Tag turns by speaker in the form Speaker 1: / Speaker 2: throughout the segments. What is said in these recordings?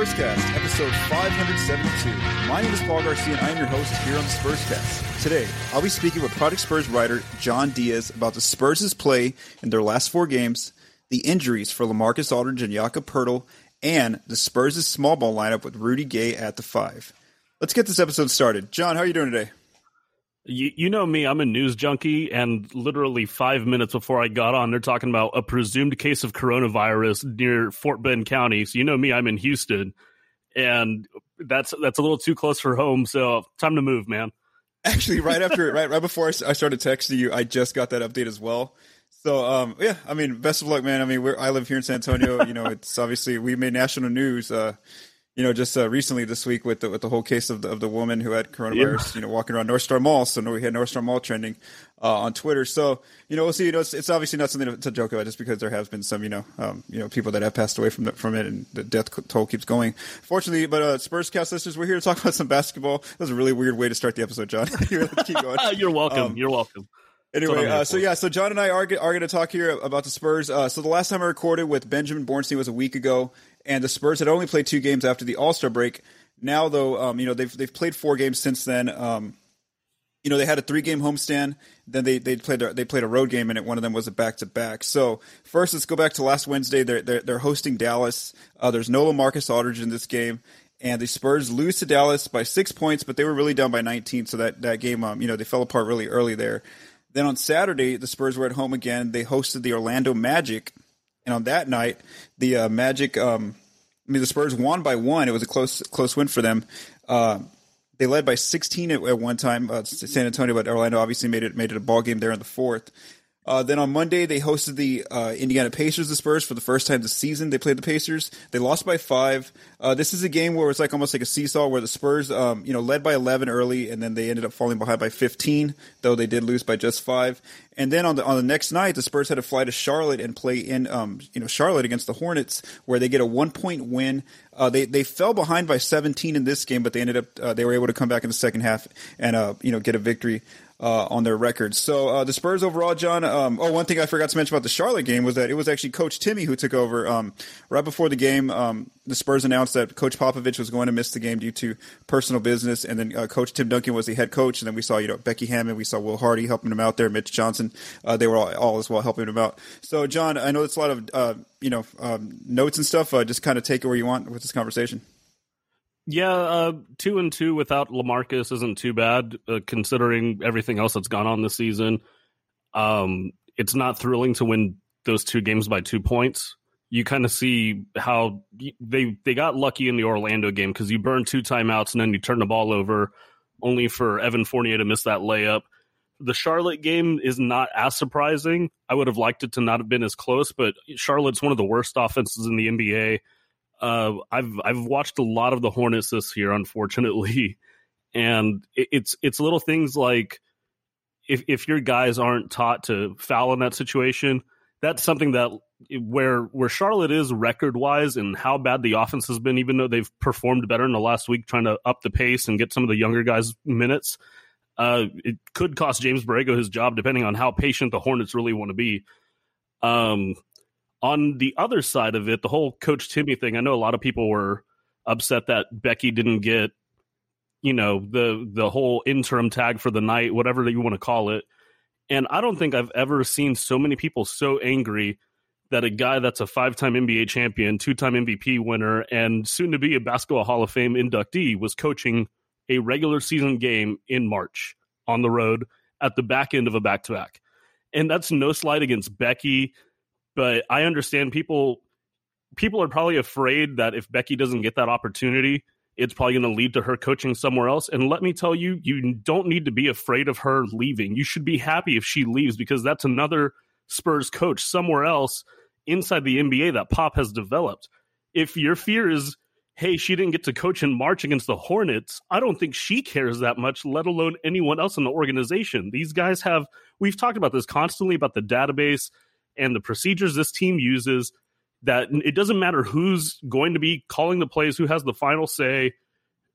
Speaker 1: Spurscast, episode 572. My name is Paul Garcia, and I am your host here on the Spurscast. Today, I'll be speaking with Project Spurs writer John Diaz about the Spurs' play in their last four games, the injuries for Lamarcus Aldridge and Jakob Poeltl, and the Spurs' small ball lineup with Rudy Gay at the five. Let's get this episode started. John, how are you doing today?
Speaker 2: You, you know me, I'm a news junkie, and literally five minutes before I got on, they're talking about a presumed case of coronavirus near Fort Bend County. So you know me, I'm in Houston, and that's that's a little too close for home. So time to move, man.
Speaker 1: Actually, right after, right right before I started texting you, I just got that update as well. So, um, yeah, I mean, best of luck, man. I mean, I live here in San Antonio. You know, it's obviously we made national news. Uh, you know, just uh, recently this week with the with the whole case of the, of the woman who had coronavirus, yeah. you know, walking around North Star Mall. So we had North Star Mall trending uh, on Twitter. So you know, we'll see. You know, it's, it's obviously not something to, to, joke about, just because there has been some, you know, um, you know, people that have passed away from the, from it, and the death toll keeps going. Fortunately, but uh, Spurs cast listeners, we're here to talk about some basketball. That was a really weird way to start the episode, John.
Speaker 2: keep going. You're welcome. Um, You're welcome.
Speaker 1: Anyway, uh, so yeah, so John and I are, are going to talk here about the Spurs. Uh, so the last time I recorded with Benjamin Bornstein was a week ago, and the Spurs had only played two games after the All Star break. Now, though, um, you know they've they've played four games since then. Um, you know they had a three game homestand, then they they played a, they played a road game, and it, one of them was a back to back. So first, let's go back to last Wednesday. They're they're, they're hosting Dallas. Uh, there's no Lamarcus Aldridge in this game, and the Spurs lose to Dallas by six points, but they were really down by 19. So that that game, um, you know, they fell apart really early there. Then on Saturday, the Spurs were at home again. They hosted the Orlando Magic, and on that night, the uh, Magic um, I mean, the Spurs won by one. It was a close close win for them. Uh, they led by 16 at, at one time. Uh, San Antonio, but Orlando obviously made it made it a ball game there in the fourth. Uh, then on Monday, they hosted the uh, Indiana Pacers, the Spurs, for the first time this season. They played the Pacers. They lost by five. Uh, this is a game where it's like almost like a seesaw, where the Spurs, um, you know, led by 11 early, and then they ended up falling behind by 15, though they did lose by just five. And then on the on the next night, the Spurs had to fly to Charlotte and play in, um, you know, Charlotte against the Hornets, where they get a one point win. Uh, they they fell behind by 17 in this game, but they ended up uh, they were able to come back in the second half and uh, you know get a victory uh, on their records. So uh, the Spurs overall, John. Um, oh, one thing I forgot to mention about the Charlotte game was that it was actually Coach Timmy who took over. Um, right before the game, um, the Spurs announced that Coach Popovich was going to miss the game due to personal business, and then uh, Coach Tim Duncan was the head coach. And then we saw, you know, Becky Hammon, we saw Will Hardy helping him out there, Mitch Johnson. Uh, they were all, all, as well helping him out. So, John, I know it's a lot of uh, you know um, notes and stuff. Uh, just kind of take it where you want with this conversation.
Speaker 2: Yeah, uh, two and two without Lamarcus isn't too bad, uh, considering everything else that's gone on this season. Um, it's not thrilling to win those two games by two points. You kind of see how they they got lucky in the Orlando game because you burn two timeouts and then you turn the ball over, only for Evan Fournier to miss that layup. The Charlotte game is not as surprising. I would have liked it to not have been as close, but Charlotte's one of the worst offenses in the NBA uh, I've I've watched a lot of the Hornets this year, unfortunately, and it, it's it's little things like if if your guys aren't taught to foul in that situation, that's something that where where Charlotte is record wise and how bad the offense has been, even though they've performed better in the last week, trying to up the pace and get some of the younger guys minutes. Uh, it could cost James Borrego his job, depending on how patient the Hornets really want to be. Um, on the other side of it, the whole Coach Timmy thing, I know a lot of people were upset that Becky didn't get, you know, the the whole interim tag for the night, whatever that you want to call it. And I don't think I've ever seen so many people so angry that a guy that's a five time NBA champion, two time MVP winner, and soon to be a Basketball Hall of Fame inductee was coaching a regular season game in March on the road at the back end of a back to back. And that's no slight against Becky but I understand people people are probably afraid that if Becky doesn't get that opportunity, it's probably going to lead to her coaching somewhere else. And let me tell you, you don't need to be afraid of her leaving. You should be happy if she leaves because that's another Spurs coach somewhere else inside the NBA that Pop has developed. If your fear is, hey, she didn't get to coach in March against the Hornets, I don't think she cares that much, let alone anyone else in the organization. These guys have, we've talked about this constantly about the database and the procedures this team uses that it doesn't matter who's going to be calling the plays, who has the final say,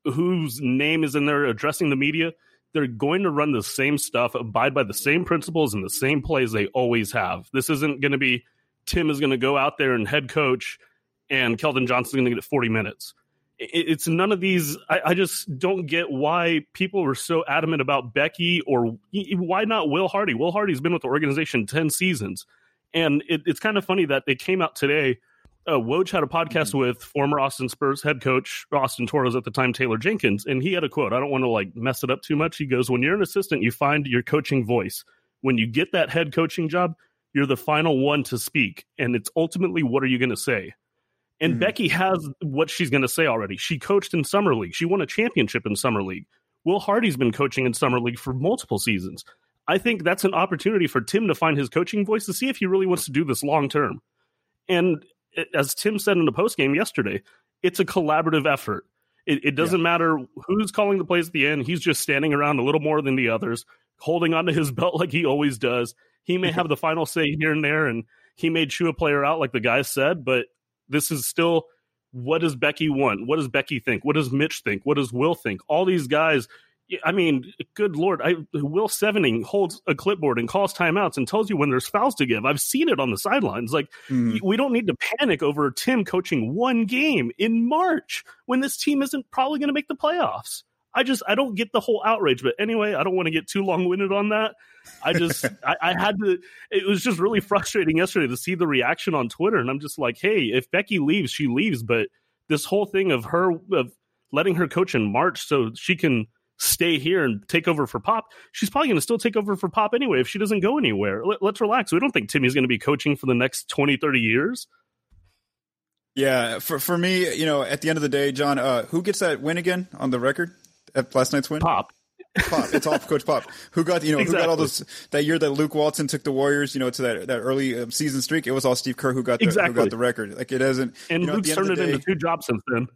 Speaker 2: whose name is in there addressing the media. They're going to run the same stuff, abide by the same principles and the same plays they always have. This isn't going to be Tim is going to go out there and head coach and Keldon Johnson's going to get 40 minutes. It's none of these. I, I, just don't get why people were so adamant about Becky or why not Will Hardy. Will Hardy's been with the organization 10 seasons. And it, it's kind of funny that they came out today. Uh, Woj had a podcast mm-hmm. with former Austin Spurs head coach Austin Toros at the time, Taylor Jenkins, and he had a quote. I don't want to like mess it up too much. He goes, "When you're an assistant, you find your coaching voice. When you get that head coaching job, you're the final one to speak, and it's ultimately what are you going to say." And mm-hmm. Becky has what she's going to say already. She coached in summer league. She won a championship in summer league. Will Hardy's been coaching in summer league for multiple seasons. I think that's an opportunity for Tim to find his coaching voice to see if he really wants to do this long term. And as Tim said in the post game yesterday, it's a collaborative effort. It, it doesn't yeah. matter who's calling the plays at the end. He's just standing around a little more than the others, holding onto his belt like he always does. He may have the final say here and there, and he may chew a player out like the guy said, but this is still what does Becky want? What does Becky think? What does Mitch think? What does Will think? All these guys. I mean, good lord! I, Will Sevening holds a clipboard and calls timeouts and tells you when there's fouls to give. I've seen it on the sidelines. Like mm. we don't need to panic over Tim coaching one game in March when this team isn't probably going to make the playoffs. I just I don't get the whole outrage. But anyway, I don't want to get too long winded on that. I just I, I, had to. It was just really frustrating yesterday to see the reaction on Twitter, and I'm just like, hey, if Becky leaves, she leaves. But this whole thing of her of letting her coach in March so she can stay here and take over for Pop, she's probably going to still take over for Pop anyway if she doesn't go anywhere. Let, us relax. We don't think Timmy's going to be coaching for the next 20, 30 years.
Speaker 1: Yeah, for for me, you know, at the end of the day, John, uh, who gets that win again on the record? at last night's win?
Speaker 2: Pop.
Speaker 1: Pop. It's all Coach Pop. Who got you know exactly. who got all those that year that Luke Walton took the Warriors you know to that that early um, season streak. It was all Steve Kerr who got the, exactly. who got the record. Like it hasn't.
Speaker 2: And
Speaker 1: you know,
Speaker 2: Luke's turned it day, into two jobs since then.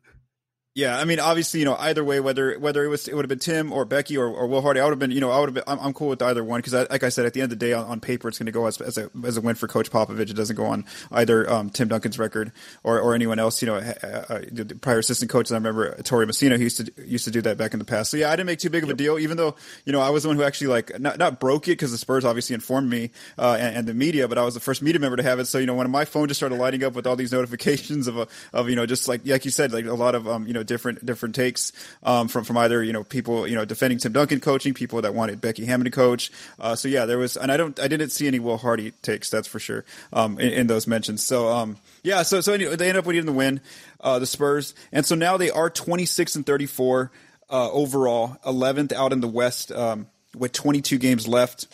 Speaker 1: Yeah, I mean, obviously, you know, either way, whether whether it was it would have been Tim or Becky or, or Will Hardy, I would have been, you know, I would have been. I'm, I'm cool with either one because, like I said, at the end of the day, on, on paper, it's going to go as, as a as a win for Coach Popovich. It doesn't go on either um, Tim Duncan's record or, or anyone else. You know, uh, uh, the prior assistant coaches. I remember Tori Messina who used to used to do that back in the past. So yeah, I didn't make too big of a deal, even though you know I was the one who actually like not not broke it because the Spurs obviously informed me uh, and, and, the media, but I was the first media member to have it. So you know, when my phone just started lighting up with all these notifications of a, of you know just like like you said, like a lot of um, you know different different takes um, from from either you know people you know defending Tim Duncan coaching, people that wanted Becky Hammon to coach. Uh, so yeah, there was, and I don't, I didn't see any Will Hardy takes, that's for sure, um, in, in, those mentions. So um, yeah, so so anyway, they end up winning the win, uh, the Spurs, and so now they are twenty six and thirty four uh, overall, eleventh out in the West um, with twenty two games left.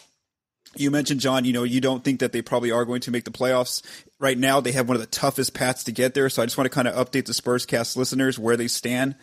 Speaker 1: You mentioned John. You know, you don't think that they probably are going to make the playoffs right now. They have one of the toughest paths to get there. So I just want to kind of update the Spurs cast listeners where they stand.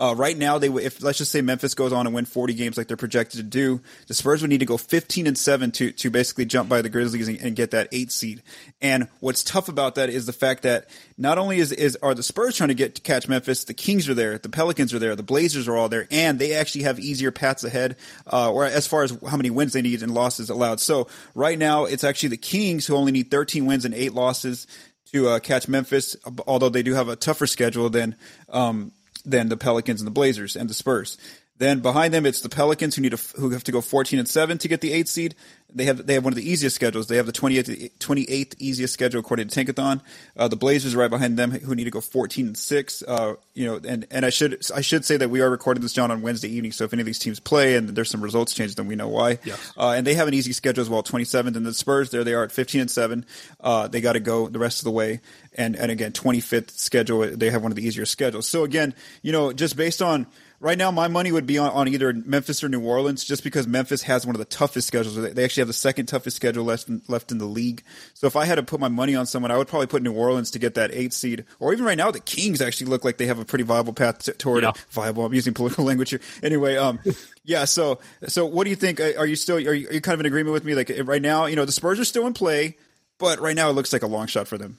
Speaker 1: Uh, right now, they if let's just say Memphis goes on and win 40 games like they're projected to do, the Spurs would need to go 15 and seven to to basically jump by the Grizzlies and, and, get that eight seed. And what's tough about that is the fact that not only is is are the Spurs trying to get to catch Memphis, the Kings are there, the Pelicans are there, the Blazers are all there, and they actually have easier paths ahead, uh, or as far as how many wins they need and losses allowed. So right now, it's actually the Kings who only need 13 wins and eight losses to uh, catch Memphis, although they do have a tougher schedule than um, than the Pelicans and the Blazers and the Spurs. Then behind them, it's the Pelicans who need to, who have to go 14 and seven to get the eighth seed. They have they have one of the easiest schedules. They have the 28th, 28th easiest schedule according to Tankathon. Uh, the Blazers are right behind them who need to go 14 and six. Uh, you know, and and I should I should say that we are recording this John on Wednesday evening. So if any of these teams play and there's some results change, then we know why.
Speaker 2: Yes.
Speaker 1: Uh, and they have an easy schedule as well. 27th and the Spurs there they are at 15 and seven. Uh, they got to go the rest of the way. And and again 25th schedule. They have one of the easier schedules. So again, you know, just based on Right now, my money would be on, on either Memphis or New Orleans, just because Memphis has one of the toughest schedules. They actually have the second toughest schedule left in, left in the league. So if I had to put my money on someone, I would probably put New Orleans to get that eight seed. Or even right now, the Kings actually look like they have a pretty viable path toward yeah. viable. I'm using political language here. Anyway, um, yeah. So so what do you think? Are you still are you, are you kind of in agreement with me? Like right now, you know, the Spurs are still in play, but right now it looks like a long shot for them.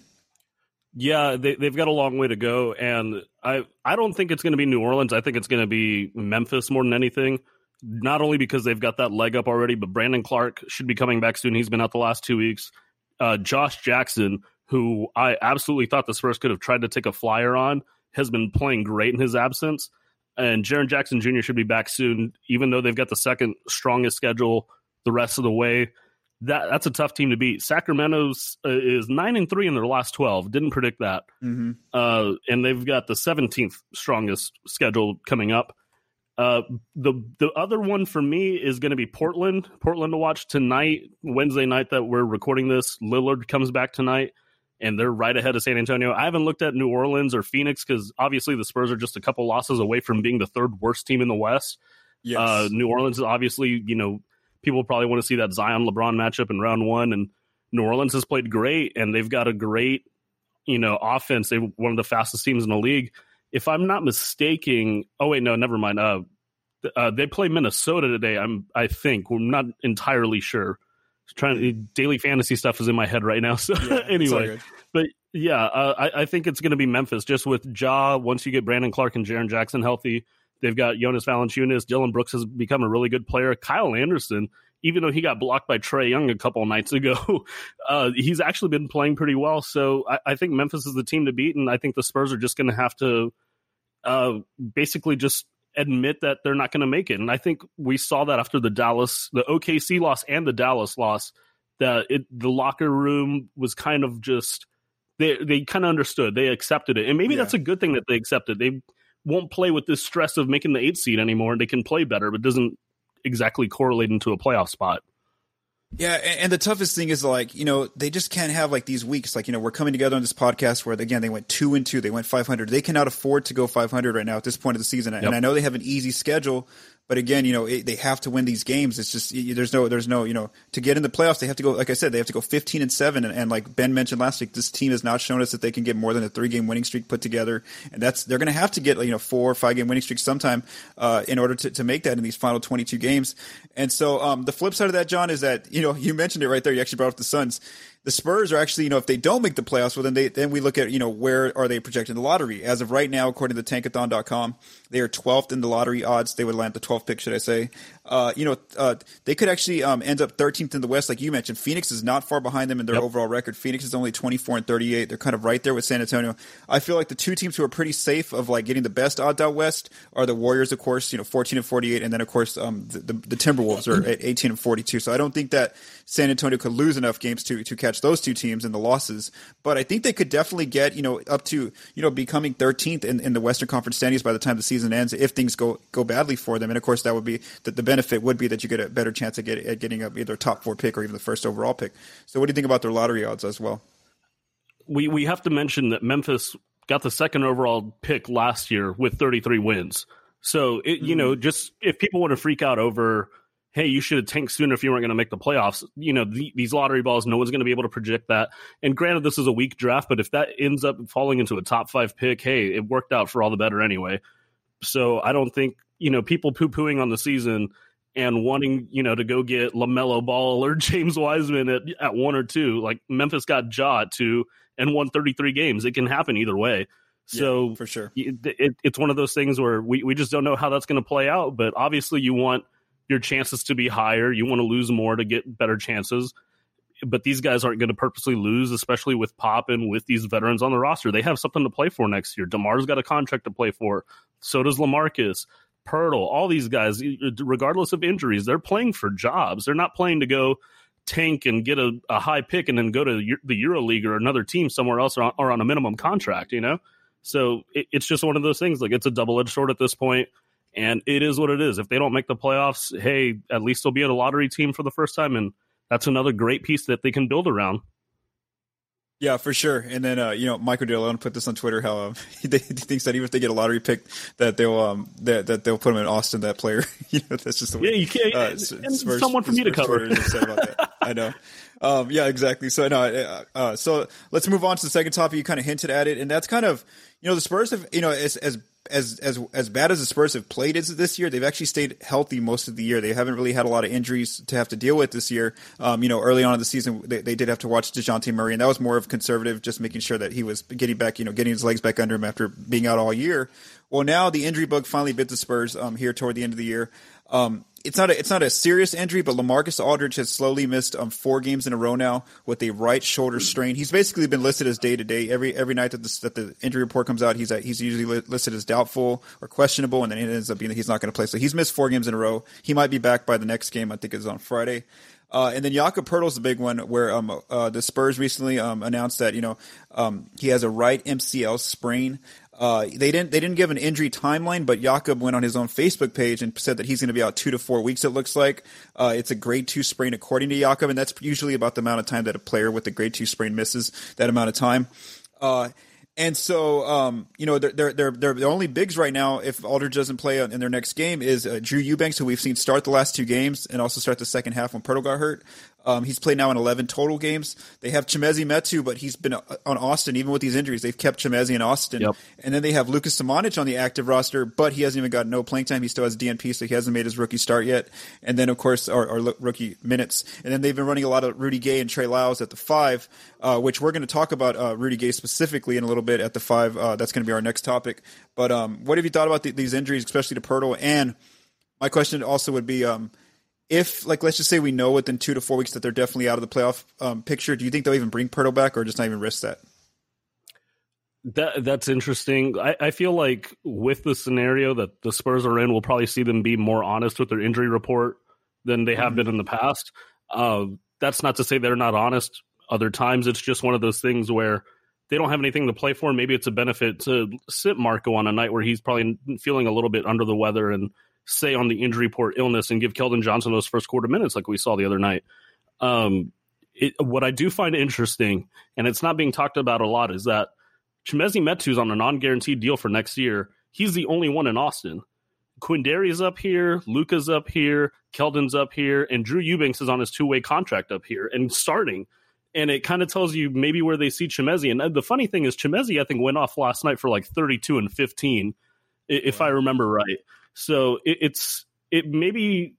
Speaker 2: Yeah, they, they've got a long way to go, and I I don't think it's going to be New Orleans. I think it's going to be Memphis more than anything. Not only because they've got that leg up already, but Brandon Clarke should be coming back soon. He's been out the last two weeks. Uh, Josh Jackson, who I absolutely thought the Spurs could have tried to take a flyer on, has been playing great in his absence. And Jaren Jackson Jr. should be back soon, even though they've got the second strongest schedule the rest of the way that that's a tough team to beat. Sacramento's uh, is nine and three in their last twelve. Didn't predict that.
Speaker 1: Mm-hmm.
Speaker 2: Uh, and they've got the seventeenth strongest schedule coming up. Uh, the the other one for me is going to be Portland. Portland to watch tonight, Wednesday night that we're recording this. Lillard comes back tonight, and they're right ahead of San Antonio. I haven't looked at New Orleans or Phoenix because obviously the Spurs are just a couple losses away from being the third worst team in the West.
Speaker 1: Yes.
Speaker 2: Uh, New Orleans is obviously, you know, people probably want to see that Zion LeBron matchup in round one, and New Orleans has played great, and they've got a great, you know, offense. They're one of the fastest teams in the league. If I'm not mistaken, oh wait, no, never mind. Uh, uh, they play Minnesota today. I'm, I think, we're not entirely sure. Trying to, daily fantasy stuff is in my head right now. So
Speaker 1: Yeah,
Speaker 2: anyway, but yeah, uh, I, I think it's going to be Memphis just with Ja. Once you get Brandon Clarke and Jaren Jackson healthy, they've got Jonas Valanciunas. Dillon Brooks has become a really good player. Kyle Anderson, even though he got blocked by Trae Young a couple nights ago, uh, he's actually been playing pretty well. So I, I think Memphis is the team to beat, and I think the Spurs are just going to have to uh, basically just admit that they're not going to make it. And I think we saw that after the Dallas, the OKC loss and the Dallas loss, that it, the locker room was kind of just they they kind of understood, they accepted it, and maybe
Speaker 1: Yeah.
Speaker 2: that's a good thing that they accepted. They won't play with this stress of making the eight seed anymore. They can play better, but doesn't exactly correlate into a playoff spot.
Speaker 1: Yeah, and, the toughest thing is like you know they just can't have like these weeks. Like you know we're coming together on this podcast where again they went two and two, they went five hundred. They cannot afford to go five hundred right now at this point of the season.
Speaker 2: Yep.
Speaker 1: And I know they have an easy schedule, but again you know it, they have to win these games. It's just there's no there's no you know to get in the playoffs they have to go like I said they have to go fifteen and seven. And, and like Ben mentioned last week, this team has not shown us that they can get more than a three game winning streak put together. And that's they're going to have to get you know four or five game winning streaks sometime uh, in order to, to make that in these final twenty two games. And so um, the flip side of that, John, is that you know you mentioned it right there. You actually brought up the Suns. The Spurs are actually, you know, if they don't make the playoffs, well, then they then we look at, you know, where are they projected in the lottery? As of right now, according to Tankathon.com, they are 12th in the lottery odds. They would land the 12th pick, should I say? Uh, you know, uh, they could actually um, end up 13th in the West, like you mentioned. Phoenix is not far behind them in their
Speaker 2: Yep.
Speaker 1: overall record. Phoenix is only 24 and 38. They're kind of right there with San Antonio. I feel like the two teams who are pretty safe of like getting the best odds out west are the Warriors, of course, you know, 14 and 48, and then of course um, the, the, the Timberwolves are at 18 and 42. So I don't think that San Antonio could lose enough games to to catch those two teams in the losses. But I think they could definitely get you know up to you know becoming 13th in, in the Western Conference standings by the time the season ends if things go go badly for them. And of course that would be that the benefit would be that you get a better chance at, get, at getting up either a top four pick or even the first overall pick. So what do you think about their lottery odds as well?
Speaker 2: we we have to mention that Memphis got the second overall pick last year with 33 wins. So it, you know, mm-hmm. just if people want to freak out over, hey, you should have tanked sooner if you weren't going to make the playoffs. You know, the, these lottery balls, no one's going to be able to project that. And granted, this is a weak draft, but if that ends up falling into a top five pick, hey, it worked out for all the better anyway. So I don't think you know people poo pooing on the season and wanting you know to go get Lamelo Ball or James Wiseman at at one or two. Like Memphis got Ja at two and won 33 games. It can happen either way. So
Speaker 1: Yeah, for sure.
Speaker 2: it, it, it's one of those things where we, we just don't know how that's going to play out. But obviously, you want your chances to be higher. You want to lose more to get better chances. But these guys aren't going to purposely lose, especially with Pop and with these veterans on the roster. They have something to play for next year. Demar's got a contract to play for. So does Lamarcus, Poeltl, all these guys. Regardless of injuries, they're playing for jobs. They're not playing to go tank and get a, a high pick and then go to the Euro League or another team somewhere else or on, or on a minimum contract. You know, so it, it's just one of those things. Like it's a double edged sword at this point, and it is what it is. If they don't make the playoffs, hey, at least they'll be at a lottery team for the first time, and that's another great piece that they can build around.
Speaker 1: Yeah, for sure. And then uh, you know, Michael DeLeon put this on Twitter how um, he, he thinks that even if they get a lottery pick, that they'll um that, that they'll put him in Austin. That player, you know, that's just the way.
Speaker 2: Yeah, you can't.
Speaker 1: uh, Spurs-
Speaker 2: someone for me to cover.
Speaker 1: Twitter is upset about that. I know. Um, yeah, exactly. So no, uh, uh, so let's move on to the second topic. You kind of hinted at it, and that's kind of you know the Spurs have you know as as as as as bad as the Spurs have played as this year, they've actually stayed healthy most of the year. They haven't really had a lot of injuries to have to deal with this year. Um, you know, early on in the season, they, they did have to watch Dejounte Murray, and that was more of conservative, just making sure that he was getting back, you know, getting his legs back under him after being out all year. Well, now the injury bug finally bit the Spurs um, here toward the end of the year. Um, it's not a, it's not a serious injury, but Lamarcus Aldridge has slowly missed um, four games in a row now with a right shoulder strain. He's basically been listed as day to day every every night that the, that the injury report comes out. He's he's usually li- listed as doubtful or questionable, and then it ends up being that he's not going to play. So he's missed four games in a row. He might be back by the next game. I think it's on Friday. Uh, and then Jakob Poeltl's the big one, where um, uh, the Spurs recently um, announced that you know um, he has a right MCL sprain. Uh, they didn't they didn't give an injury timeline, but Jakob went on his own Facebook page and said that he's going to be out two to four weeks. It looks like uh, it's a grade two sprain according to Jakob, and that's usually about the amount of time that a player with a grade two sprain misses that amount of time. Uh, and so, um, you know, they're, they're, they're, the only bigs right now, if Aldridge doesn't play in their next game, is uh, Drew Eubanks, who we've seen start the last two games and also start the second half when Poeltl got hurt. Um, he's played now in 11 total games. They have Chimezie Metu, but he's been uh, on Austin even with these injuries. They've kept Chimezie in Austin. Yep. And then they have Lucas Samanic on the active roster, but he hasn't even got no playing time. He still has DNP, so he hasn't made his rookie start yet. And then, of course, our, our rookie minutes. And then they've been running a lot of Rudy Gay and Trey Lyles at the five, uh, which we're going to talk about uh, Rudy Gay specifically in a little bit at the five. Uh, that's going to be our next topic. But um, what have you thought about the, these injuries, especially to Poeltl? And my question also would be, um, if like let's just say we know within two to four weeks that they're definitely out of the playoff um, picture, do you think they'll even bring Poeltl back or just not even risk that?
Speaker 2: That that's interesting. I, I feel like with the scenario that the Spurs are in, we'll probably see them be more honest with their injury report than they have mm-hmm. been in the past. Uh, that's not to say they're not honest. Other times, it's just one of those things where they don't have anything to play for. Maybe it's a benefit to sit Marco on a night where he's probably feeling a little bit under the weather and say on the injury report illness and give Keldon Johnson those first quarter minutes like we saw the other night. Um, it, what I do find interesting, and it's not being talked about a lot, is that Chimezie Metu's on a non-guaranteed deal for next year. He's the only one in Austin. Quinndary's up here, Luka's up here, Keldon's up here, and Drew Eubanks is on his two-way contract up here and starting. And it kind of tells you maybe where they see Chimezie. And the funny thing is, Chimezie I think went off last night for like 32 and 15, if I remember right. So it, it's it maybe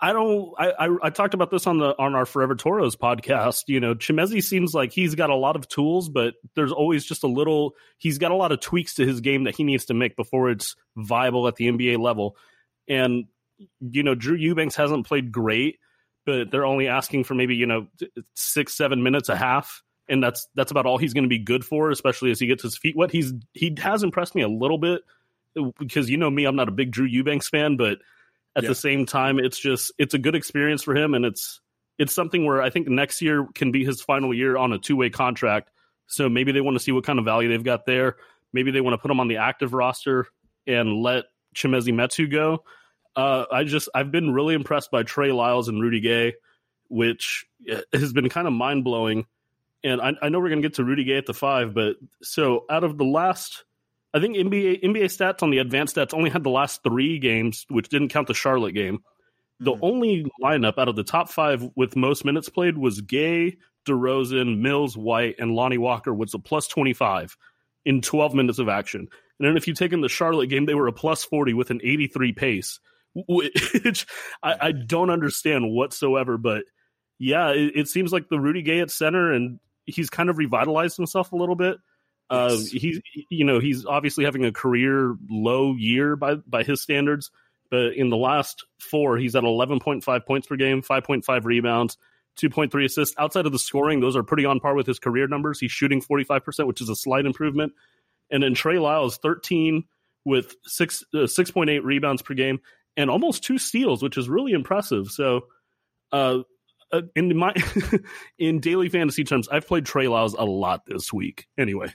Speaker 2: I don't. I, I, I talked about this on the on our Forever Toros podcast. You know, Chimezie seems like he's got a lot of tools, but there's always just a little. He's got a lot of tweaks to his game that he needs to make before it's viable at the NBA level. And you know, Drew Eubanks hasn't played great, but they're only asking for maybe you know six seven minutes a half, and that's that's about all he's going to be good for, especially as he gets his feet wet. He's he has impressed me a little bit because you know me, I'm not a big Drew Eubanks fan, but at yeah. the same time, it's just it's a good experience for him, and it's it's something where I think next year can be his final year on a two way contract. So maybe they want to see what kind of value they've got there. Maybe they want to put him on the active roster and let Chimezie Metu go. Uh, I just I've been really impressed by Trey Lyles and Rudy Gay, which uh, has been kind of mind blowing. And I, I know we're gonna get to Rudy Gay at the five, but so out of the last I think NBA NBA stats on the advanced stats only had the last three games, which didn't count the Charlotte game. The mm-hmm. only lineup out of the top five with most minutes played was Gay, DeRozan, Mills, White, and Lonnie Walker was a plus twenty five in twelve minutes of action. And then if you take in the Charlotte game, they were a plus forty with an eighty three pace, which I, I, don't understand whatsoever. But yeah, it, it seems like the Rudy Gay at center, and he's kind of revitalized himself a little bit. Uh, he's you know he's obviously having a career low year by by his standards, but in the last four he's at 11.5 points per game, 5.5 rebounds, 2.3 assists. Outside of the scoring, those are pretty on par with his career numbers. He's shooting 45%, which is a slight improvement. And then Trey Lyles 13 with six uh, 6.8 rebounds per game and almost two steals, which is really impressive. So. Uh, uh in my in daily fantasy terms, I've played Trey Lyles a lot this week. Anyway,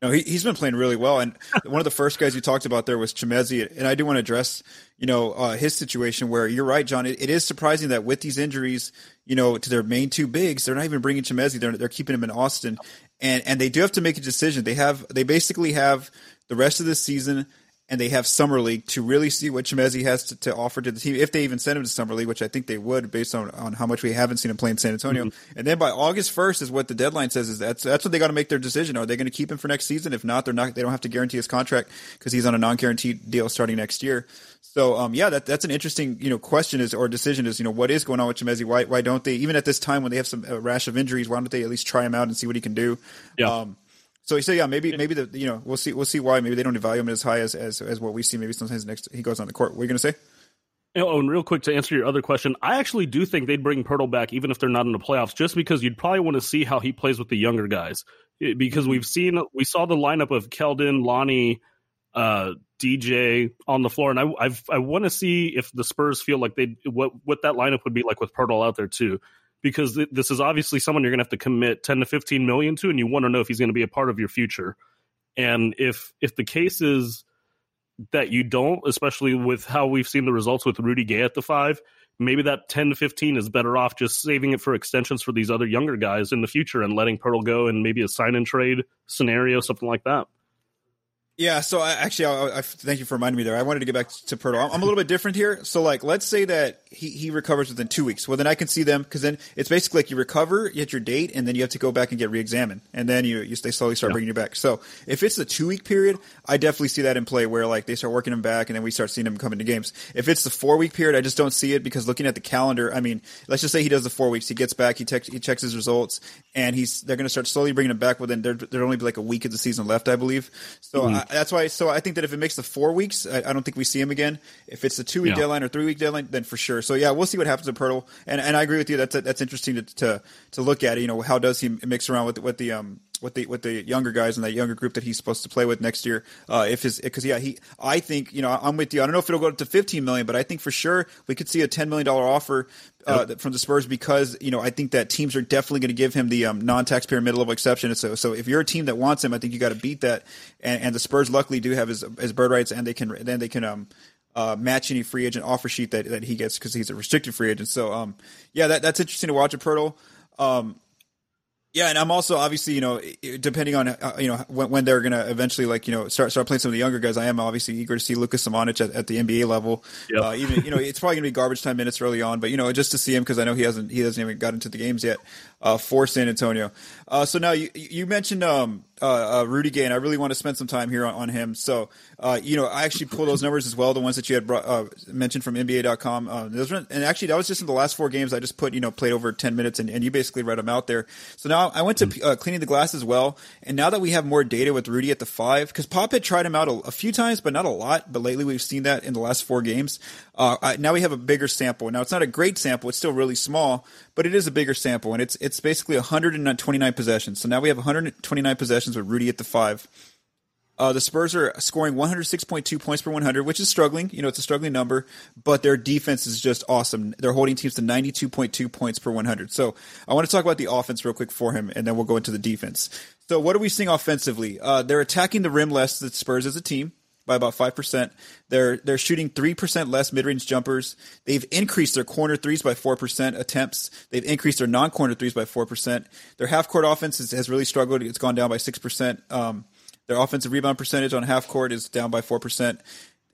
Speaker 1: no, he, he's been playing really well. And one of the first guys you talked about there was Chimezie. And I do want to address, you know, uh, his situation where you're right, John. It, it is surprising that with these injuries, you know, to their main two bigs, they're not even bringing Chimezie. They're, they're keeping him in Austin. And, and they do have to make a decision. They have, they basically have the rest of the season and they have summer league to really see what Chimezie has to, to, offer to the team if they even send him to summer league, which I think they would based on, on how much we haven't seen him play in San Antonio. Mm-hmm. And then by August first is what the deadline says is that's that's what they got to make their decision. Are they going to keep him for next season? If not, they're not. They don't have to guarantee his contract because he's on a non guaranteed deal starting next year. So um, yeah, that that's an interesting you know question is or decision is you know what is going on with Chimezie? Why why don't they even at this time when they have some rash of injuries? Why don't they at least try him out and see what he can do?
Speaker 2: Yeah. Um,
Speaker 1: so he said, yeah, maybe maybe the you know we'll see we'll see why maybe they don't value him as high as as, as what we see. Maybe sometimes next he goes on the court. What are you gonna say?
Speaker 2: Oh, and real quick to answer your other question, I actually do think they'd bring Poeltl back even if they're not in the playoffs, just because you'd probably want to see how he plays with the younger guys. Because we've seen we saw the lineup of Keldon, Lonnie, uh, DJ on the floor, and I I've, i want to see if the Spurs feel like they what what that lineup would be like with Poeltl out there too, because th- this is obviously someone you're going to have to commit ten to fifteen million to, and you want to know if he's going to be a part of your future. And if if the case is that you don't, especially with how we've seen the results with Rudy Gay at the five, maybe that 10 to 15 is better off just saving it for extensions for these other younger guys in the future and letting Poeltl go and maybe a sign and trade scenario, something like that.
Speaker 1: Yeah, so I, actually, I, I, thank you for reminding me there. I wanted to get back to Poeltl. I'm, I'm a little bit different here. So, like, let's say that he, he recovers within two weeks. Well, then I can see them because then it's basically like you recover, you hit your date, and then you have to go back and get re-examined, and then you you they slowly start yeah. bringing you back. So, if it's the two week period, I definitely see that in play where like they start working him back, and then we start seeing him come into games. If it's the four week period, I just don't see it because looking at the calendar, I mean, let's just say he does the four weeks, he gets back, he, tex- he checks his results, and he's they're going to start slowly bringing him back. Within there there only be like a week of the season left, I believe. So mm-hmm. I, that's why. So I think that if it makes the four weeks, I, I don't think we see him again. If it's the two week yeah. deadline or three week deadline, then for sure. So yeah, we'll see what happens to Poeltl. And and I agree with you. That's that's interesting to, to to look at. You know, how does he mix around with with the um with the with the younger guys and that younger group that he's supposed to play with next year. Uh, if his because yeah, he I think you know I'm with you. I don't know if it'll go up to 15 million, but I think for sure we could see a 10 million dollar offer uh, yep. from the Spurs because you know I think that teams are definitely going to give him the um, non-taxpayer mid-level exception. So so if you're a team that wants him, I think you got to beat that. And, and the Spurs luckily do have his his bird rights, and they can then they can um uh, match any free agent offer sheet that, that he gets because he's a restricted free agent. So um yeah, that, that's interesting to watch at Poeltl. Um, yeah, and I'm also obviously you know depending on uh, you know when, when they're gonna eventually like you know start start playing some of the younger guys. I am obviously eager to see Lucas Samanic at, at the NBA level. Yep. Uh, even you know it's probably gonna be garbage time minutes early on, but you know just to see him because I know he hasn't he hasn't even got into the games yet uh, for San Antonio. Uh, so now you you mentioned um, uh, uh, Rudy Gay, and I really want to spend some time here on, on him. So uh, you know I actually pulled those numbers as well, the ones that you had brought, uh, mentioned from NBA.com. Uh, those were, and actually that was just in the last four games. I just put you know played over ten minutes, and, and you basically read them out there. So now I went to mm-hmm. uh, cleaning the glass as well, and now that we have more data with Rudy at the five, because Pop had tried him out a, a, few times, but not a lot. But lately we've seen that in the last four games. Uh, now we have a bigger sample. Now it's not a great sample; it's still really small, but it is a bigger sample, and it's it's basically 129 possessions. So now we have 129 possessions with Rudy at the five. Uh, the Spurs are scoring 106.2 points per 100, which is struggling. You know, it's a struggling number, but their defense is just awesome. They're holding teams to 92.2 points per 100. So I want to talk about the offense real quick for him, and then we'll go into the defense. So what are we seeing offensively? Uh, they're attacking the rim less than Spurs as a team by about five percent. They're they're shooting three percent less mid range jumpers. They've increased their corner threes by four percent attempts. They've increased their non corner threes by four percent. Their half court offense has, really struggled. It's gone down by six percent. Um, their offensive rebound percentage on half court is down by four percent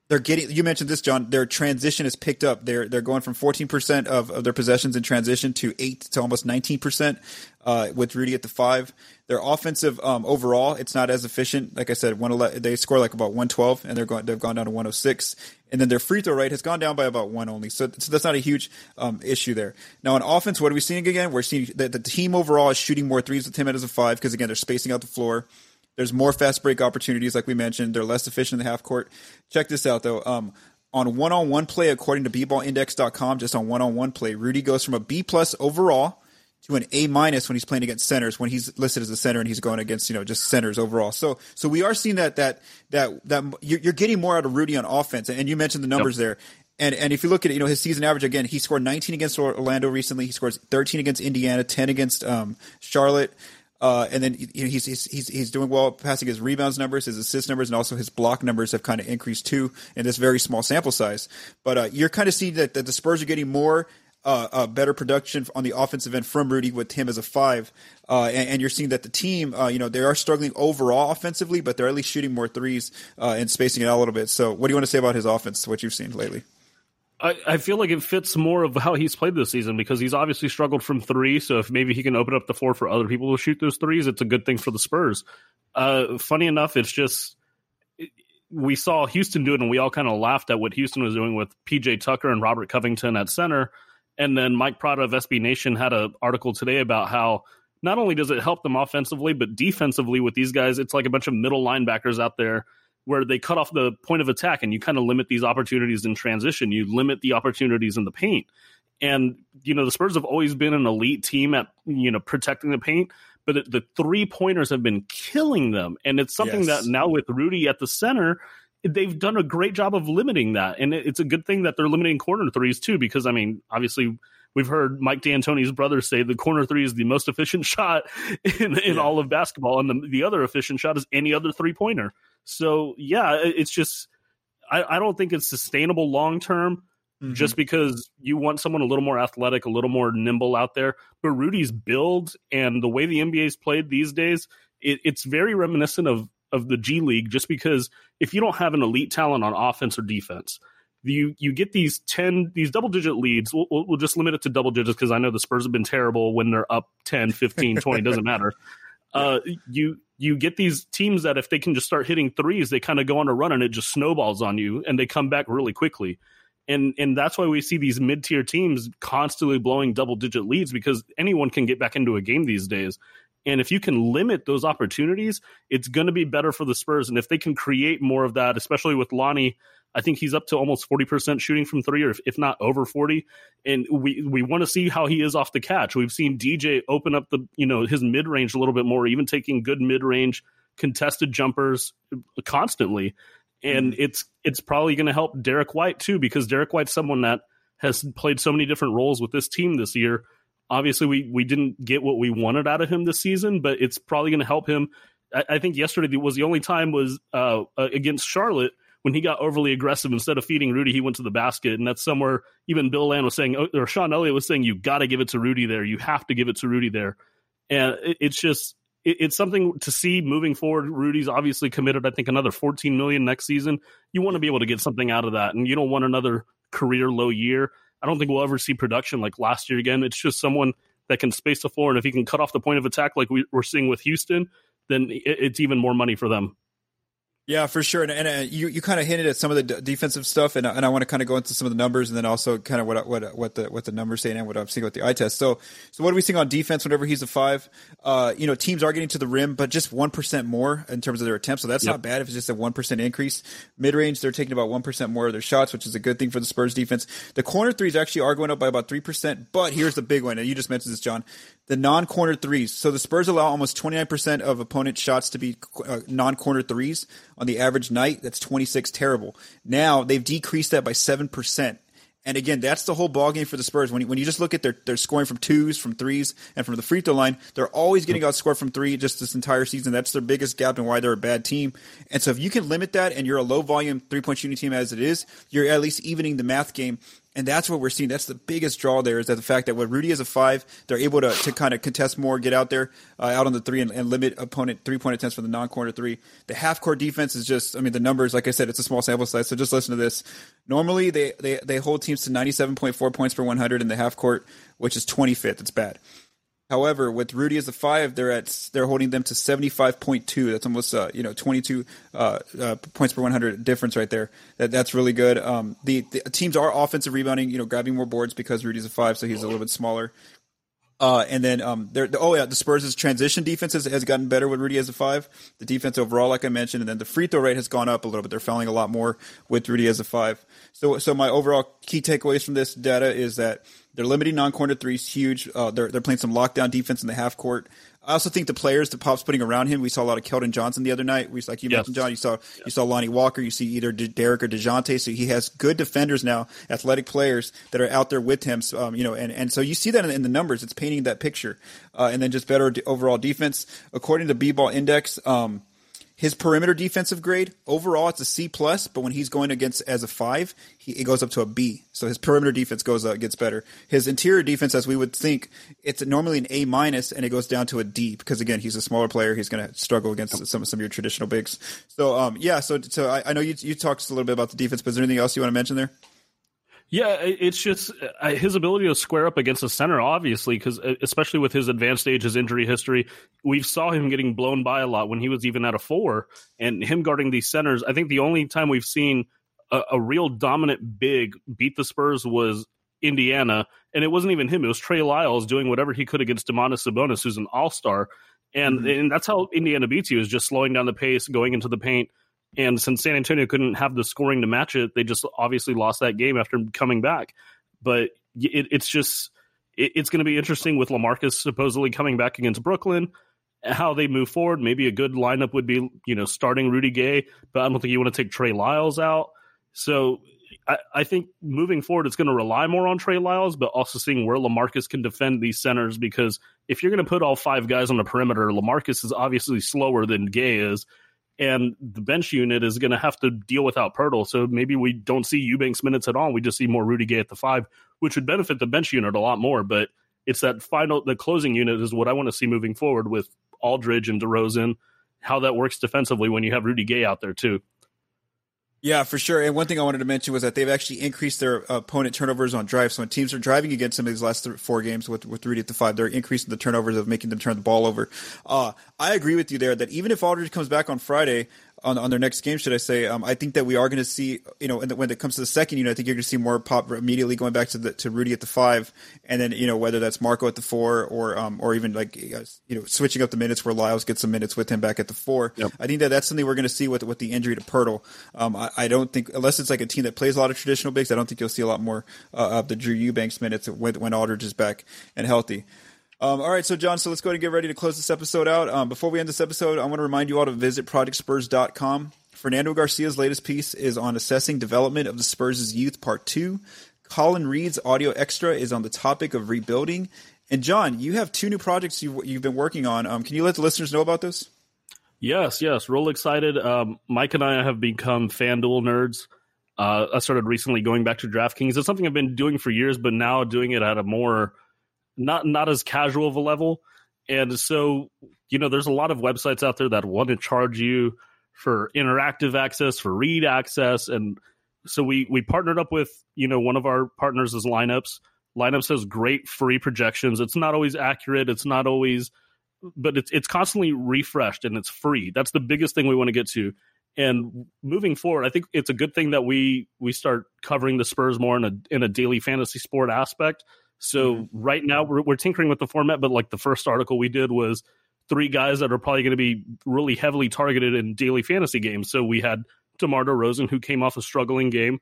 Speaker 1: they're getting you mentioned this john their transition is picked up. They're they're going from 14% of, of their possessions in transition to 8 to almost 19% uh, with rudy at the 5 their offensive um, overall it's not as efficient. Like i said they score like about 112 and they're going they've gone down to 106 and then their free throw rate has gone down by about one only. So, so that's not a huge um, issue there. Now on offense what are we seeing again? We're seeing that the team overall is shooting more threes with him at as a 5 because again they're spacing out the floor there's more fast break opportunities, like we mentioned. They're less efficient in the half court. Check this out, though. Um, on one on one play, according to bballindex.com, just on one on one play, Rudy goes from a B plus overall to an A minus when he's playing against centers when he's listed as a center and he's going against you know just centers overall. So so we are seeing that that that that you're, getting more out of Rudy on offense, and you mentioned the numbers yep. there. And and if you look at you know his season average again, he scored 19 against Orlando recently. He scores 13 against Indiana, 10 against um, Charlotte. Uh, and then you know, he's, he's he's doing well passing his rebounds numbers, his assist numbers, and also his block numbers have kind of increased too in this very small sample size. But uh, you're kind of seeing that, that the Spurs are getting more uh, uh, better production on the offensive end from Rudy with him as a five, uh, and, and, you're seeing that the team, uh, you know, they are struggling overall offensively, but they're at least shooting more threes uh, and spacing it out a little bit. So, what do you want to say about his offense? What you've seen lately?
Speaker 2: I, I feel like it fits more of how he's played this season because he's obviously struggled from three. So if maybe he can open up the floor for other people to shoot those threes, it's a good thing for the Spurs. Uh, funny enough, it's just we saw Houston do it, and we all kind of laughed at what Houston was doing with PJ Tucker and Robert Covington at center. And then Mike Prada of SB Nation had an article today about how not only does it help them offensively, but defensively with these guys, it's like a bunch of middle linebackers out there where they cut off the point of attack and you kind of limit these opportunities in transition. You limit the opportunities in the paint. And, you know, the Spurs have always been an elite team at, you know, protecting the paint, but the three pointers have been killing them. And it's something yes. that now with Rudy at the center, they've done a great job of limiting that, and it's a good thing that they're limiting corner threes too. Because I mean, obviously, we've heard Mike D'Antoni's brother say the corner three is the most efficient shot in, in yeah. all of basketball, and the, the other efficient shot is any other three pointer. So yeah, it's just I, I don't think it's sustainable long term. Mm-hmm. Just because you want someone a little more athletic, a little more nimble out there, but Rudy's build and the way the NBA's played these days, it, it's very reminiscent of of the G League. Just because if you don't have an elite talent on offense or defense, you you get these 10 these double digit leads we'll, we'll just limit it to double digits because i know the spurs have been terrible when they're up 10 15 20 doesn't matter uh, you you get these teams that if they can just start hitting threes they kind of go on a run and it just snowballs on you and they come back really quickly. And and that's why we see these mid-tier teams constantly blowing double digit leads because anyone can get back into a game these days. And if you can limit those opportunities, it's going to be better for the Spurs. And if they can create more of that, especially with Lonnie I think he's up to almost 40% shooting from three, or if, if not over 40. And we, we want to see how he is off the catch. We've seen DJ open up the, you know, his mid range a little bit more, even taking good mid range contested jumpers constantly. And mm-hmm. it's it's probably going to help Derrick White too, because Derrick White's someone that has played so many different roles with this team this year. Obviously, we we didn't get what we wanted out of him this season, but it's probably going to help him. I, I, think yesterday was the only time was uh, against Charlotte when he got overly aggressive, instead of feeding Rudy, he went to the basket, and that's somewhere even Bill Land was saying, or Sean Elliott was saying, you got to give it to Rudy there. You have to give it to Rudy there, and it's just it's something to see moving forward. Rudy's obviously committed, I think, another 14 million next season. You want to be able to get something out of that, and you don't want another career low year. I don't think we'll ever see production like last year again. It's just someone that can space the floor, and if he can cut off the point of attack like we, are seeing with Houston, then it's even more money for them.
Speaker 1: Yeah, for sure. And, and uh, you, you kind of hinted at some of the d- defensive stuff, and, and I want to kind of go into some of the numbers, and then also kind of what what what the what the numbers say and what I'm seeing with the eye test. So, so what are we seeing on defense whenever he's a five? Uh, you know, teams are getting to the rim, but just one percent more in terms of their attempts. So that's yep. not bad if it's just a one percent increase. Mid range, they're taking about one percent more of their shots, which is a good thing for the Spurs defense. The corner threes actually are going up by about three percent, but here's the big one, and you just mentioned this, John the non-corner threes. So the Spurs allow almost 29% of opponent shots to be uh, non-corner threes on the average night. That's 26 terrible. Now they've decreased that by 7%. And again, that's the whole ballgame for the Spurs. When you, when you just look at their, their scoring from twos, from threes, and from the free throw line, they're always getting outscored from three just this entire season. That's their biggest gap and why they're a bad team. And so if you can limit that and you're a low volume three point shooting team as it is, you're at least evening the math game and that's what we're seeing. That's the biggest draw there is that the fact that when Rudy is a five, they're able to, to kind of contest more, get out there, uh, out on the three, and, and limit opponent three point attempts for the non corner three. The half court defense is just, I mean, the numbers, like I said, it's a small sample size. So just listen to this. Normally, they, they, they hold teams to 97.4 points per 100 in the half court, which is 25th. It's bad. However, with Rudy as a five, they're at they're holding them to seventy five point two. That's almost uh, you know twenty two uh, uh, points per one hundred difference right there. That that's really good. Um, the, the, teams are offensive rebounding, you know, grabbing more boards because Rudy's a five, so he's a little bit smaller. Uh, and then um, oh yeah, the Spurs' transition defense has, has, gotten better with Rudy as a five. The defense overall, like I mentioned, and then the free throw rate has gone up a little bit. They're fouling a lot more with Rudy as a five. So so my overall key takeaways from this data is that they're limiting non-corner threes, huge. Uh, they're they're playing some lockdown defense in the half court. I also think the players that Pop's putting around him. We saw a lot of Keldon Johnson the other night. We like you yes. mentioned, John. You saw you saw Lonnie Walker. You see either Derrick or Dejounte. So he has good defenders now, athletic players that are out there with him. So, um, you know, and, and so you see that in, in the numbers. It's painting that picture, uh, and then just better overall defense. According to B-Ball Index, um, his perimeter defensive grade overall it's a C plus, but when he's going against as a five, he it goes up to a B. So his perimeter defense goes uh, gets better. His interior defense, as we would think, it's normally an A minus, and it goes down to a D because again he's a smaller player. He's going to struggle against some some of your traditional bigs. So um yeah, so so I, I know you you talked a little bit about the defense, but is there anything else you want to mention there?
Speaker 2: Yeah, it's just uh, his ability to square up against the center, obviously, because uh, especially with his advanced age, his injury history, we saw him getting blown by a lot when he was even at a four, and him guarding these centers. I think the only time we've seen a, a real dominant big beat the Spurs was Indiana, and it wasn't even him; it was Trey Lyles doing whatever he could against Domantas Sabonis, who's an all star, and mm-hmm. and that's how Indiana beats you is just slowing down the pace, going into the paint and since San Antonio couldn't have the scoring to match it, they just obviously lost that game after coming back. But it, it's just it, it's going to be interesting with Lamarcus supposedly coming back against Brooklyn. how they move forward. Maybe a good lineup would be, you know, starting Rudy Gay, but I don't think you want to take Trey Lyles out. So I, I think moving forward, it's going to rely more on Trey Lyles, but also seeing where Lamarcus can defend these centers. Because if you're going to put all five guys on the perimeter, Lamarcus is obviously slower than Gay is, and the bench unit is going to have to deal without Poeltl. So maybe we don't see Eubanks minutes at all. We just see more Rudy Gay at the five, which would benefit the bench unit a lot more. But it's that final, the closing unit is what I want to see moving forward with Aldridge and DeRozan. How that works defensively when you have Rudy Gay out there too.
Speaker 1: Yeah, for sure. And one thing I wanted to mention was that they've actually increased their opponent turnovers on drives. So when teams are driving against them these last four games with, with Rudy the five, they're increasing the turnovers of making them turn the ball over. Uh, I agree with you there that even if Aldridge comes back on Friday, on, on their next game, should I say? Um, I think that we are going to see, you know, when it comes to the second unit, I think you're going to see more pop immediately going back to the to Rudy at the five, and then you know whether that's Marco at the four or um or even like you know switching up the minutes where Lyles gets some minutes with him back at the four. Yep. I think that that's something we're going to see with with the injury to Poeltl. Um, I, I, don't think unless it's like a team that plays a lot of traditional bigs, I don't think you'll see a lot more uh, of the Drew Eubanks minutes when, when Aldridge is back and healthy. Um, all right, so John, so let's go ahead and get ready to close this episode out. Um, before we end this episode, I want to remind you all to visit projectspurs.com. Fernando Garcia's latest piece is on assessing development of the Spurs' youth, part two. Colin Reed's audio extra is on the topic of rebuilding. And John, you have two new projects you've, you've been working on. Um, can you let the listeners know about this?
Speaker 2: Yes, yes, real excited. Um, Mike and I have become FanDuel nerds. Uh, I started recently going back to DraftKings. It's something I've been doing for years, but now doing it at a more not not as casual of a level. And so, you know, there's a lot of websites out there that want to charge you for interactive access, for read access, and so we we partnered up with you know one of our partners is Lineups. Lineups has great free projections. It's not always accurate. It's not always, but it's it's constantly refreshed and it's free. That's the biggest thing we want to get to. And moving forward, I think it's a good thing that we we start covering the Spurs more in a in a daily fantasy sport aspect. So mm-hmm. right now we're, we're tinkering with the format, but like the first article we did was three guys that are probably going to be really heavily targeted in daily fantasy games. So we had DeMar DeRozan, who came off a struggling game.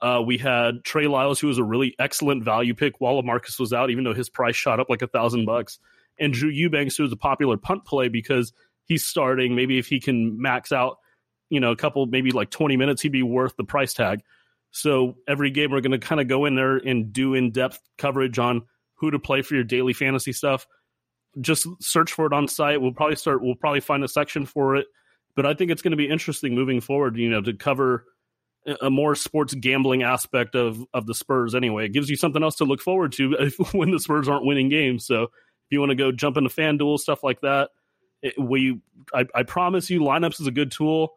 Speaker 2: Uh, we had Trey Lyles, who was a really excellent value pick while Marcus was out, even though his price shot up like a thousand bucks. And Drew Eubanks, who was a popular punt play because he's starting. Maybe if he can max out, you know, a couple, maybe like 20 minutes, he'd be worth the price tag. So every game, we're going to kind of go in there and do in depth coverage on who to play for your daily fantasy stuff just search for it on site. We'll probably start. We'll probably find a section for it. But I think it's going to be interesting moving forward. You know, to cover a more sports gambling aspect of of the Spurs. Anyway, it gives you something else to look forward to when the Spurs aren't winning games. So if you want to go jump into FanDuel stuff like that, it, we I, I promise you, lineups is a good tool.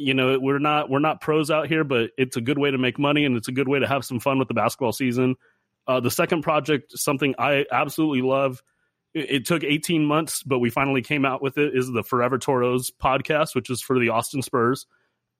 Speaker 2: You know, we're not we're not pros out here, but it's a good way to make money and it's a good way to have some fun with the basketball season. Uh, the second project, something I absolutely love it took 18 months, but we finally came out with it. Is the Forever Toros podcast, which is for the Austin Spurs.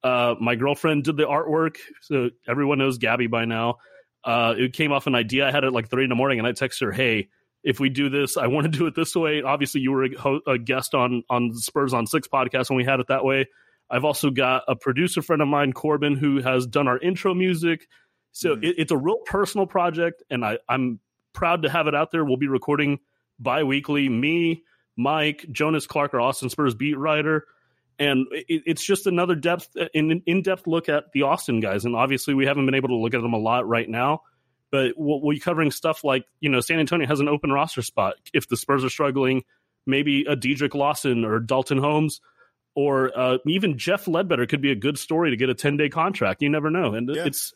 Speaker 2: Uh, my girlfriend did the artwork, so everyone knows Gabby by now. Uh, it came off an idea I had at like three in the morning, and I texted her, "Hey, if we do this, I want to do it this way." Obviously, you were a, a guest on on Spurs on Six podcast when we had it that way. I've also got a producer friend of mine, Corbin, who has done our intro music. So mm-hmm. it, it's a real personal project, and I, I'm proud to have it out there. We'll be recording bi-weekly me mike jonas clark our austin spurs beat writer and it, it's just another depth in in-depth look at the austin guys and obviously we haven't been able to look at them a lot right now but we'll, we'll be covering stuff like you know san antonio has an open roster spot if the spurs are struggling maybe a Dedric Lawson or Dalton Holmes or uh, even Jeff Ledbetter could be a good story to get a 10 day contract. You never know. And yeah. it's,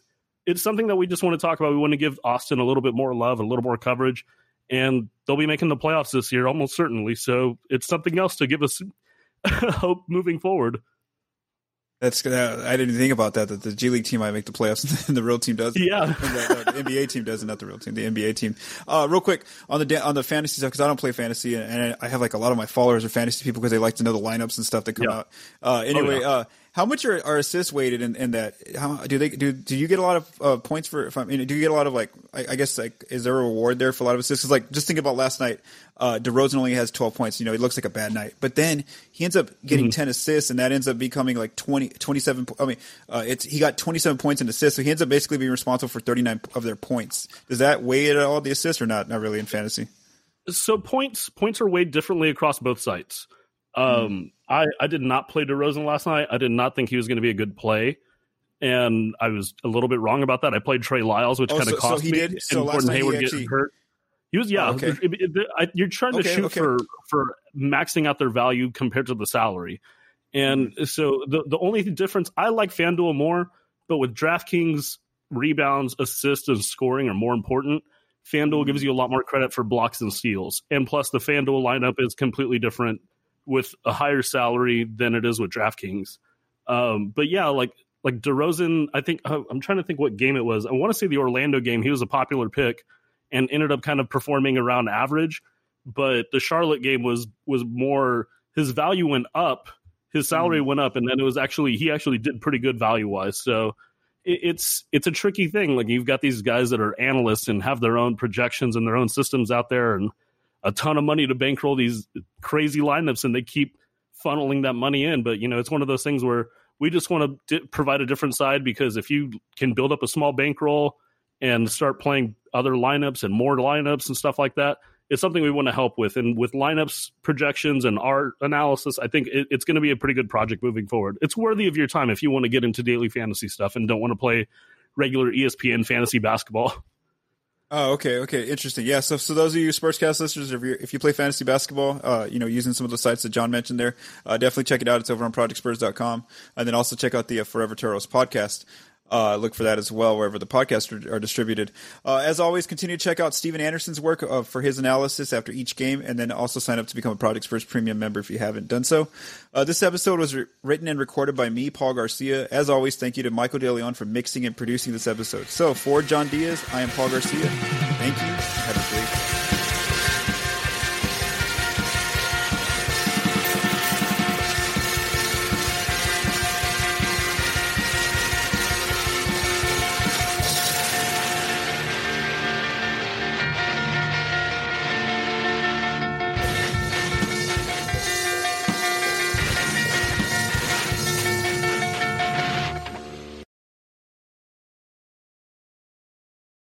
Speaker 2: it's something that we just want to talk about. We want to give Austin a little bit more love, a little more coverage and they'll be making the playoffs this year almost certainly. So it's something else to give us hope moving forward.
Speaker 1: That's I didn't think about that. That the G League team might make the playoffs, and the real team does.
Speaker 2: Yeah,
Speaker 1: the, the, NBA team does, not the real team. The NBA team. Uh, real quick on the on the fantasy stuff because I don't play fantasy, and I have like a lot of my followers are fantasy people because they like to know the lineups and stuff that come yeah. out. Uh, anyway, oh, yeah. uh, how much are, are assists weighted in, in that? How do they do? Do you get a lot of uh, points for? If I mean, do you get a lot of like? I, I guess like, is there a reward there for a lot of assists? Cause like, just think about last night. Uh, DeRozan only has twelve points. You know, it looks like a bad night, but then he ends up getting mm-hmm. ten assists, and that ends up becoming like 20, 27 I mean, uh, it's he got twenty seven points in assists, so he ends up basically being responsible for thirty nine of their points. Does that weigh at all the assists or not? Not really in fantasy.
Speaker 2: So points points are weighed differently across both sites. Um, mm. I I did not play DeRozan last night. I did not think he was going to be a good play, and I was a little bit wrong about that. I played Trey Lyles, which oh, kind of so, cost so he me. Did? So and Gordon Hayward actually... getting hurt. He was yeah. Oh, okay. it, it, it, you're trying to okay, shoot okay. for for maxing out their value compared to the salary, and mm-hmm. so the the only difference I like FanDuel more, but with DraftKings rebounds, assists, and scoring are more important. FanDuel mm-hmm. gives you a lot more credit for blocks and steals, and plus the FanDuel lineup is completely different with a higher salary than it is with DraftKings. Um, but yeah, like like DeRozan, I think uh, I'm trying to think what game it was. I want to say the Orlando game. He was a popular pick and ended up kind of performing around average. But the Charlotte game was was more his value went up, his salary mm. went up, and then it was actually he actually did pretty good value wise. So it, it's it's a tricky thing. Like you've got these guys that are analysts and have their own projections and their own systems out there, and a ton of money to bankroll these crazy lineups, and they keep funneling that money in. But you know, it's one of those things where we just want to provide a different side because if you can build up a small bankroll and start playing other lineups and more lineups and stuff like that. It's something we want to help with. And with lineups projections and our analysis, I think it, it's going to be a pretty good project moving forward. It's worthy of your time if you want to get into daily fantasy stuff and don't want to play regular ESPN fantasy basketball.
Speaker 1: Oh, okay, okay, interesting. Yeah, so so those of you Spurscast listeners, if you if you play fantasy basketball, uh, you know, using some of the sites that John mentioned there, uh, definitely check it out. It's over on ProjectSpurs.com, and then also check out the uh, Forever Toros podcast. Uh, look for that as well wherever the podcasts are, are distributed. Uh, as always, continue to check out Steven Anderson's work uh, for his analysis after each game, and then also sign up to become a Project Spurs Premium member if you haven't done so. Uh, this episode was re- written and recorded by me, Paul Garcia. As always, thank you to Michael DeLeon for mixing and producing this episode. So, for John Diaz, I am Paul Garcia. Thank you. Have a great